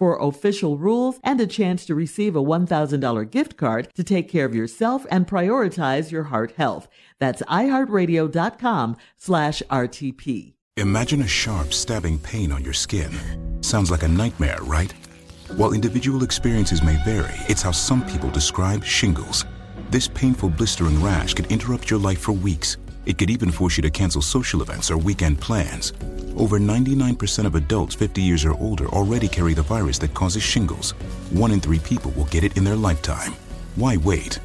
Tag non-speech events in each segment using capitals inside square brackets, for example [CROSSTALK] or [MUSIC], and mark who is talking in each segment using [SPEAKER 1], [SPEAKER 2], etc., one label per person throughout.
[SPEAKER 1] for official rules and a chance to receive a $1,000 gift card to take care of yourself and prioritize your heart health. That's iHeartRadio.com slash RTP.
[SPEAKER 2] Imagine a sharp, stabbing pain on your skin. Sounds like a nightmare, right? While individual experiences may vary, it's how some people describe shingles. This painful blistering rash could interrupt your life for weeks. It could even force you to cancel social events or weekend plans. Over 99% of adults 50 years or older already carry the virus that causes shingles. One in three people will get it in their lifetime. Why wait?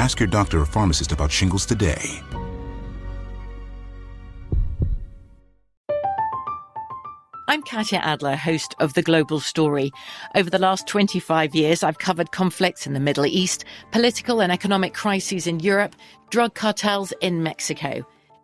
[SPEAKER 2] Ask your doctor or pharmacist about shingles today.
[SPEAKER 3] I'm Katya Adler, host of The Global Story. Over the last 25 years, I've covered conflicts in the Middle East, political and economic crises in Europe, drug cartels in Mexico.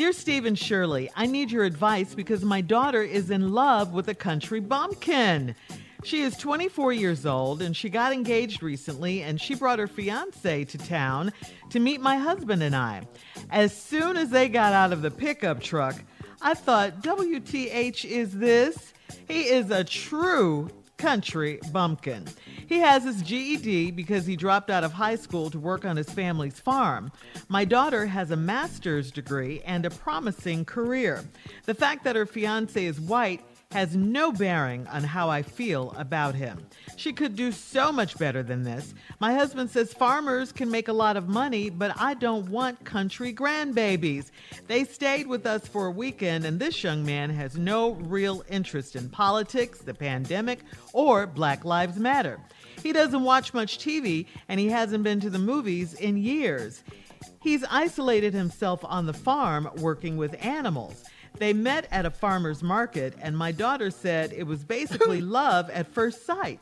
[SPEAKER 1] Dear Stephen Shirley, I need your advice because my daughter is in love with a country bumpkin. She is 24 years old and she got engaged recently and she brought her fiance to town to meet my husband and I. As soon as they got out of the pickup truck, I thought, WTH is this? He is a true country bumpkin. He has his GED because he dropped out of high school to work on his family's farm. My daughter has a master's degree and a promising career. The fact that her fiance is white has no bearing on how I feel about him. She could do so much better than this. My husband says farmers can make a lot of money, but I don't want country grandbabies. They stayed with us for a weekend, and this young man has no real interest in politics, the pandemic, or Black Lives Matter. He doesn't watch much TV, and he hasn't been to the movies in years. He's isolated himself on the farm working with animals. They met at a farmer's market, and my daughter said it was basically [LAUGHS] love at first sight.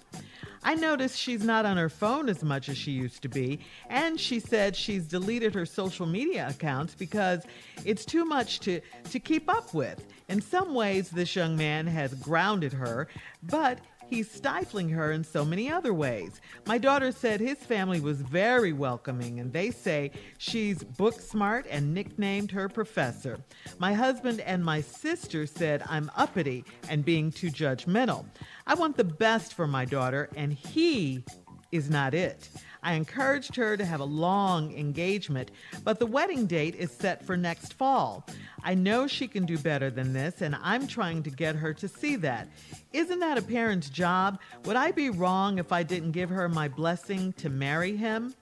[SPEAKER 1] I noticed she's not on her phone as much as she used to be, and she said she's deleted her social media accounts because it's too much to, to keep up with. In some ways, this young man has grounded her, but He's stifling her in so many other ways. My daughter said his family was very welcoming, and they say she's book smart and nicknamed her professor. My husband and my sister said I'm uppity and being too judgmental. I want the best for my daughter, and he is not it. I encouraged her to have a long engagement, but the wedding date is set for next fall. I know she can do better than this, and I'm trying to get her to see that. Isn't that a parent's job? Would I be wrong if I didn't give her my blessing to marry him?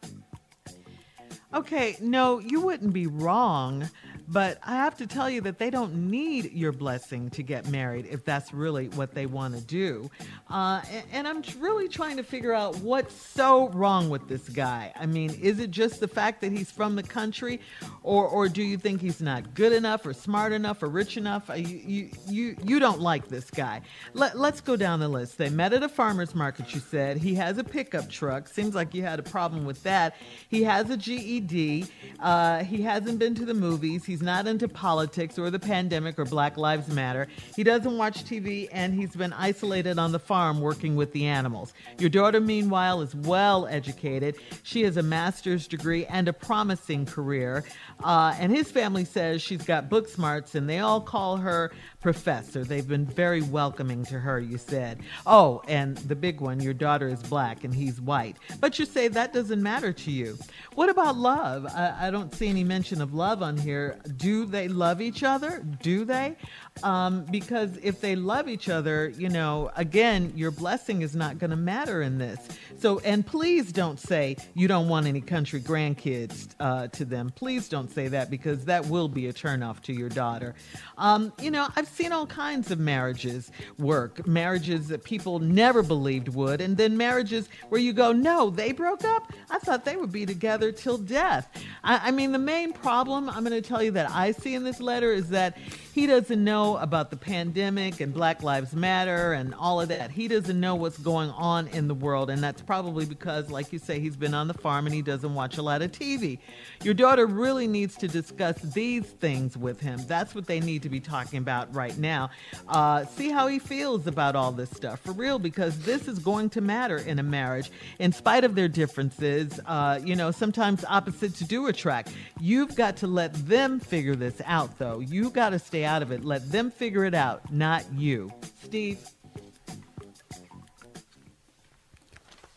[SPEAKER 1] Okay, no, you wouldn't be wrong. But I have to tell you that they don't need your blessing to get married if that's really what they want to do. Uh, and, I'm really trying to figure out what's so wrong with this guy. I mean, is it just the fact that he's from the country, or or do you think he's not good enough, or smart enough, or rich enough? Uh, you you you, you don't like this guy. Let, let's go down the list. They met at a farmer's market. You said he has a pickup truck. Seems like you had a problem with that. He has a GED. Uh, he hasn't been to the movies. Not into politics or the pandemic or Black Lives Matter. He doesn't watch TV and he's been isolated on the farm working with the animals. Your daughter, meanwhile, is well educated. She has a master's degree and a promising career. Uh, and his family says she's got book smarts and they all call her professor. They've been very welcoming to her, you said. Oh, and the big one, your daughter is black and he's white. But you say that doesn't matter to you. What about love? I, I don't see any mention of love on here. Do they love each other? Do they? Um, because if they love each other, you know, again, your blessing is not going to matter in this. So, and please don't say you don't want any country grandkids uh, to them. Please don't say that because that will be a turnoff to your daughter. Um, you know, I've seen all kinds of marriages work, marriages that people never believed would, and then marriages where you go, no, they broke up. I thought they would be together till death. I, I mean, the main problem I'm going to tell you that I see in this letter is that he doesn't know about the pandemic and Black Lives Matter and all of that. He doesn't know what's going on in the world, and that's probably because, like you say, he's been on the farm and he doesn't watch a lot of TV. Your daughter really needs to discuss these things with him. That's what they need to be talking about right now. Uh, see how he feels about all this stuff for real, because this is going to matter in a marriage. In spite of their differences, uh, you know, sometimes opposites do attract. You've got to let them figure this out, though. You got to stay out of it. Let them figure it out, not you. Steve?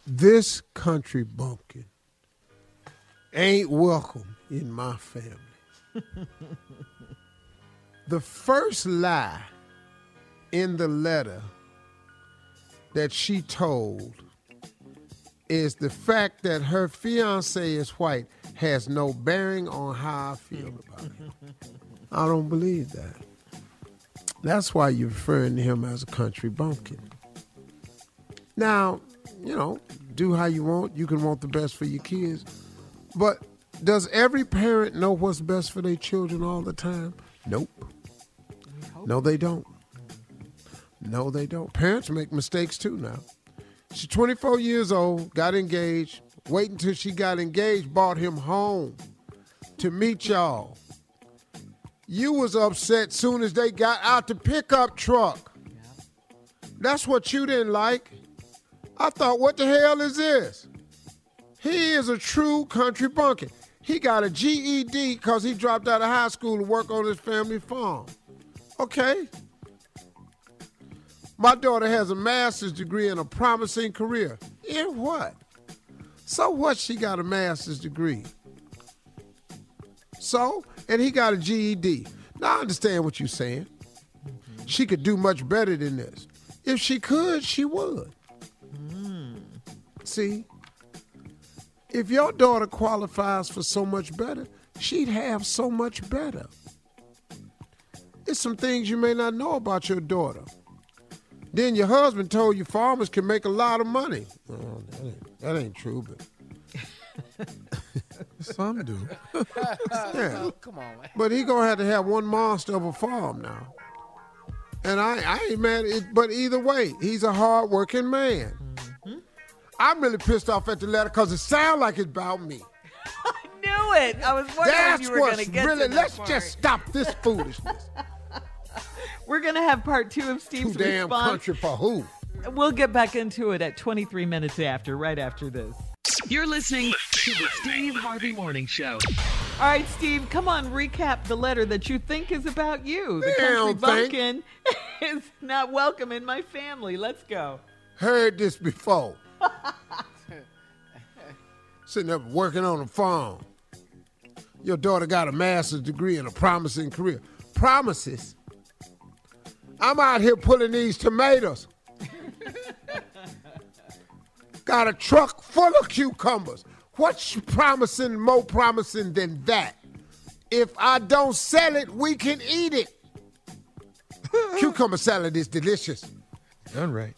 [SPEAKER 4] This country bumpkin ain't welcome in my family. [LAUGHS] the first lie in the letter that she told is the fact that her fiance is white has no bearing on how I feel about him. I don't believe that. That's why you're referring to him as a country bumpkin. Now, you know, do how you want. You can want the best for your kids. But does every parent know what's best for their children all the time? Nope. No, they don't. No, they don't. Parents make mistakes too now. She's 24 years old, got engaged, wait until she got engaged, brought him home to meet y'all. You was upset soon as they got out the pickup truck. That's what you didn't like. I thought, what the hell is this? He is a true country bumpkin. He got a GED because he dropped out of high school to work on his family farm. Okay. My daughter has a master's degree and a promising career. In what? So what? She got a master's degree. So and he got a GED. Now I understand what you're saying. She could do much better than this. If she could, she would. See, if your daughter qualifies for so much better, she'd have so much better. It's some things you may not know about your daughter. Then your husband told you farmers can make a lot of money. Oh, that, ain't, that ain't true, but [LAUGHS]
[SPEAKER 5] Some do. [LAUGHS]
[SPEAKER 4] yeah. Come on, man. But he gonna have to have one monster of a farm now. And I, I ain't mad. At, but either way, he's a hard-working man. Mm-hmm. I'm really pissed off at the letter because it sounds like it's about me. [LAUGHS]
[SPEAKER 1] I knew it. I was wondering
[SPEAKER 4] That's
[SPEAKER 1] if you were going to get
[SPEAKER 4] really.
[SPEAKER 1] to
[SPEAKER 4] let's
[SPEAKER 1] part.
[SPEAKER 4] just stop this foolishness.
[SPEAKER 1] We're going to have part two of Steve's
[SPEAKER 4] Too damn
[SPEAKER 1] response.
[SPEAKER 4] country for who?
[SPEAKER 1] We'll get back into it at 23 minutes after, right after this.
[SPEAKER 6] You're listening to the Steve Harvey Morning Show.
[SPEAKER 1] All right, Steve, come on, recap the letter that you think is about you. The
[SPEAKER 4] Yeah, I
[SPEAKER 1] country
[SPEAKER 4] don't
[SPEAKER 1] bumpkin [LAUGHS] is not welcome in my family. Let's go.
[SPEAKER 4] Heard this before. [LAUGHS] sitting up working on a farm. Your daughter got a master's degree and a promising career. Promises. I'm out here pulling these tomatoes. got a truck full of cucumbers. What's promising, more promising than that? If I don't sell it, we can eat it. [LAUGHS] Cucumber salad is delicious.
[SPEAKER 5] Done right.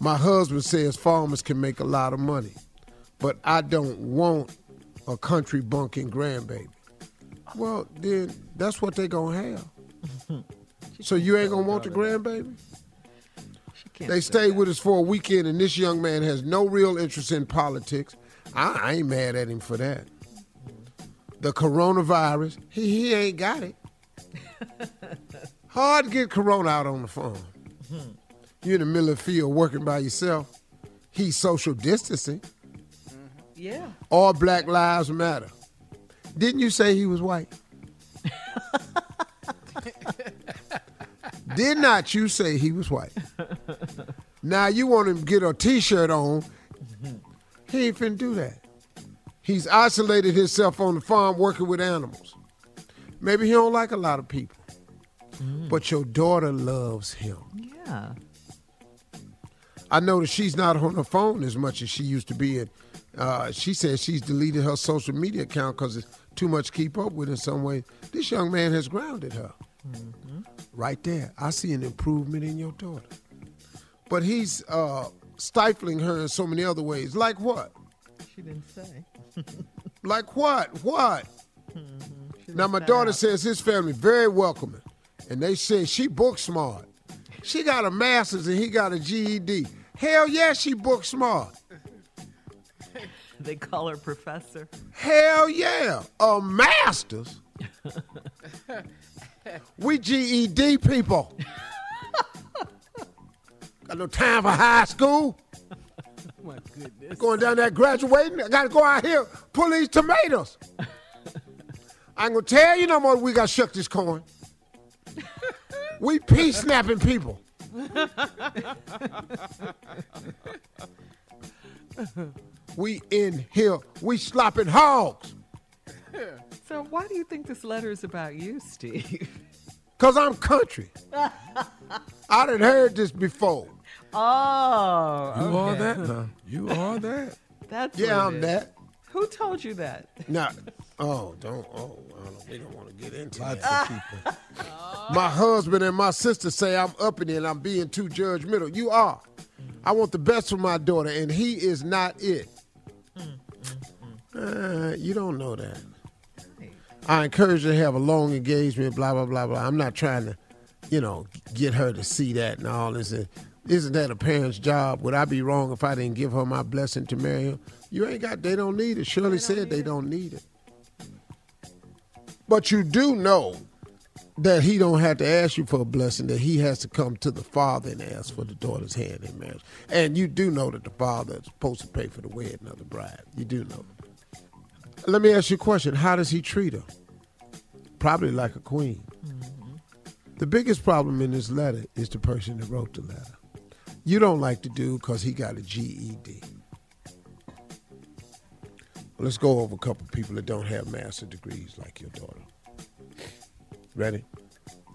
[SPEAKER 4] My husband says farmers can make a lot of money, but I don't want a country bunking grandbaby. Well, then that's what they're gonna have. [LAUGHS] so you ain't gonna want the grandbaby? They stayed with us for a weekend, and this young man has no real interest in politics. I, I ain't mad at him for that. The coronavirus, he, he ain't got it. [LAUGHS] Hard to get corona out on the farm. You in the middle of the field working by yourself. He's social distancing.
[SPEAKER 1] Yeah.
[SPEAKER 4] All Black Lives Matter. Didn't you say he was white? [LAUGHS] Did not you say he was white? [LAUGHS] Now you want him to get a t-shirt on. He ain't finna do that. He's isolated himself on the farm working with animals. Maybe he don't like a lot of people. But your daughter loves him.
[SPEAKER 1] Yeah.
[SPEAKER 4] I noticed she's not on her phone as much as she used to be. And uh, she says she's deleted her social media account because it's too much to keep up with in some way. This young man has grounded her. Right there. I see an improvement in your daughter. But he's uh, stifling her in so many other ways. Like what?
[SPEAKER 1] She didn't say. [LAUGHS]
[SPEAKER 4] Like what? What?
[SPEAKER 1] She
[SPEAKER 4] Now, my daughter
[SPEAKER 1] out.
[SPEAKER 4] says his family very welcoming. And they say she book smart. She got a master's and he got a GED. Hell yeah, she book smart. [LAUGHS]
[SPEAKER 1] They call her professor.
[SPEAKER 4] Hell yeah, a master's. [LAUGHS] [LAUGHS] we GED people. [LAUGHS] Got no time for high school. [LAUGHS]
[SPEAKER 1] My goodness.
[SPEAKER 4] Going down there graduating, I gotta go out here pull these tomatoes. I ain't gonna tell you no more. We got shuck this corn. We peace snapping people. we in here. We slopping hogs.
[SPEAKER 1] So why do you think this letter is about you, Steve? [LAUGHS]
[SPEAKER 4] Cause I'm country. I done heard this before.
[SPEAKER 1] Oh,
[SPEAKER 5] You are
[SPEAKER 1] okay.
[SPEAKER 5] that [LAUGHS] now. You are that.
[SPEAKER 1] That's
[SPEAKER 4] Yeah,
[SPEAKER 1] what it
[SPEAKER 4] I'm
[SPEAKER 1] is.
[SPEAKER 4] that.
[SPEAKER 1] Who told you that? [LAUGHS]
[SPEAKER 4] Now, oh, don't, oh, I don't, we don't want to get into
[SPEAKER 5] Lots
[SPEAKER 4] that.
[SPEAKER 5] of people.
[SPEAKER 4] My husband and my sister say I'm upping it and I'm being too judgmental. You are. I want the best for my daughter, and he is not it. Mm, mm, mm. Uh, you don't know that. I encourage her to have a long engagement, blah, blah, blah, blah. I'm not trying to, you know, get her to see that and all this. Isn't that a parent's job? Would I be wrong if I didn't give her my blessing to marry him? You ain't got, they don't need it. Shirley said they don't need it. But you do know that he don't have to ask you for a blessing, that he has to come to the father and ask for the daughter's hand in marriage. And you do know that the father is supposed to pay for the wedding of the bride. You do know. Let me ask you a question. How does he treat her? Probably like a queen. The biggest problem in this letter is the person that wrote the letter. You don't like the dude because he got a GED. Let's go over a couple people that don't have master degrees like your daughter. Ready?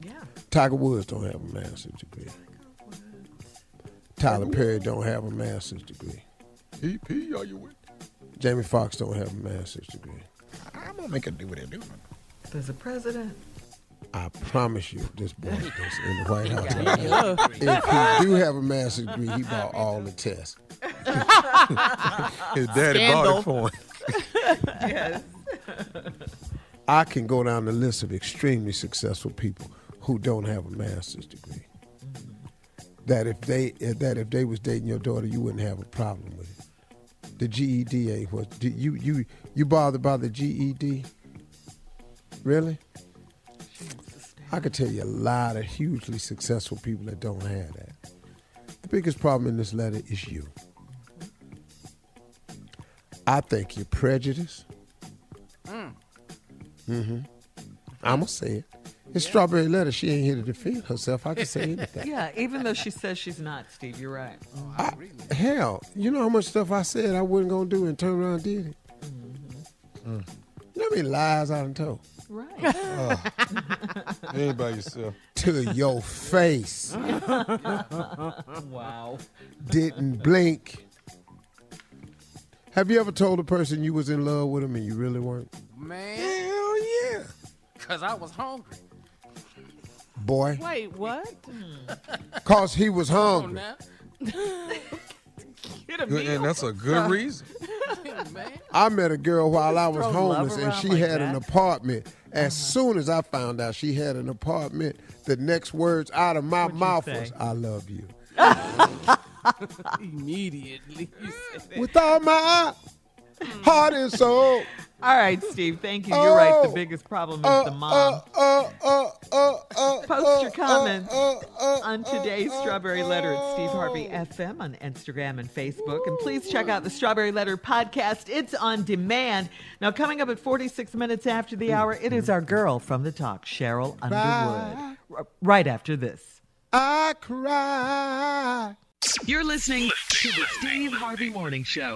[SPEAKER 1] Yeah.
[SPEAKER 4] Tiger Woods don't have a master's degree. Tyler Perry don't have a master's degree.
[SPEAKER 5] PP, are you with?
[SPEAKER 4] Jamie Foxx don't have a master's degree.
[SPEAKER 5] I'm gonna make it do what they do.
[SPEAKER 1] There's a president.
[SPEAKER 4] I promise you, this boy that's in the White House. [LAUGHS] if he do have a master's degree, he bought all the tests. [LAUGHS]
[SPEAKER 5] His daddy
[SPEAKER 3] Scandal.
[SPEAKER 5] bought it for him. [LAUGHS]
[SPEAKER 1] Yes.
[SPEAKER 4] I can go down the list of extremely successful people who don't have a master's degree. Mm-hmm. That if they that if they was dating your daughter, you wouldn't have a problem with it. The GEDA what do you you you bothered by the GED? Really? I could tell you a lot of hugely successful people that don't have that. The biggest problem in this letter is you. I think you're prejudiced. Mm. Mm-hmm. I'ma say it. It's strawberry letter. She ain't here to defend herself. I can say [LAUGHS] anything.
[SPEAKER 1] Yeah, even though she says she's not, Steve, you're right.
[SPEAKER 4] I, hell, you know how much stuff I said I wasn't gonna do and turned around and did it. Mm-hmm. Mm. You know how many lies I done told?
[SPEAKER 1] Right.
[SPEAKER 5] Uh, [LAUGHS] ain't by yourself.
[SPEAKER 4] To your face.
[SPEAKER 1] wow.
[SPEAKER 4] Didn't blink. Have you ever told a person you was in love with them and you really weren't?
[SPEAKER 7] Man,
[SPEAKER 5] Hell yeah.
[SPEAKER 7] because I was hungry.
[SPEAKER 4] Boy.
[SPEAKER 1] Wait, what?
[SPEAKER 4] Cause he was
[SPEAKER 7] Come on
[SPEAKER 4] hungry. [LAUGHS]
[SPEAKER 1] Get a
[SPEAKER 5] Good, and that's a good reason. [LAUGHS]
[SPEAKER 4] I met a girl while I was
[SPEAKER 1] throw love
[SPEAKER 4] homeless and
[SPEAKER 1] around
[SPEAKER 4] she
[SPEAKER 1] like
[SPEAKER 4] had an
[SPEAKER 1] that? Uh-huh.
[SPEAKER 4] apartment. As soon as I found out she had an apartment, the next words out of my
[SPEAKER 1] What'd
[SPEAKER 4] mouth
[SPEAKER 1] say?
[SPEAKER 4] was, I love you. [LAUGHS]
[SPEAKER 7] Immediately.
[SPEAKER 4] With all my heart and soul.
[SPEAKER 1] All right, Steve. Thank you. You're right. The
[SPEAKER 4] Oh.
[SPEAKER 1] biggest problem is
[SPEAKER 4] Uh,
[SPEAKER 1] the mom.
[SPEAKER 4] uh, uh, uh, uh, uh,
[SPEAKER 1] Post your comments
[SPEAKER 4] uh, uh,
[SPEAKER 1] on today's
[SPEAKER 4] uh,
[SPEAKER 1] Strawberry Letter at Steve Harvey FM on Instagram and Facebook. And please check out the Strawberry Letter podcast. It's on demand. Now, coming up at 46 minutes after the hour, it is our girl from the talk, Sheryl Underwood. R- Right after this.
[SPEAKER 4] I cry.
[SPEAKER 6] You're listening to the Steve Harvey Morning Show.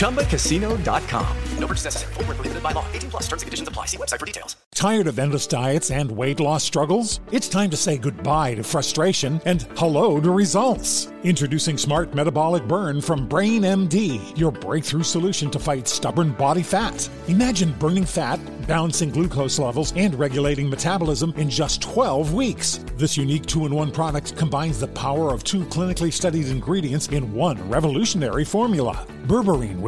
[SPEAKER 8] ChumbaCasino.com. No purchase necessary. Void where prohibited by law. 18 plus terms and conditions apply. See website for details.
[SPEAKER 9] Tired of endless diets and weight loss struggles? It's time to say goodbye to frustration and hello to results. Introducing Smart Metabolic Burn from Brain MD, your breakthrough solution to fight stubborn body fat. Imagine burning fat, balancing glucose levels, and regulating metabolism in just 12 weeks. This unique two in one product combines the power of two clinically studied ingredients in one revolutionary formula berberine,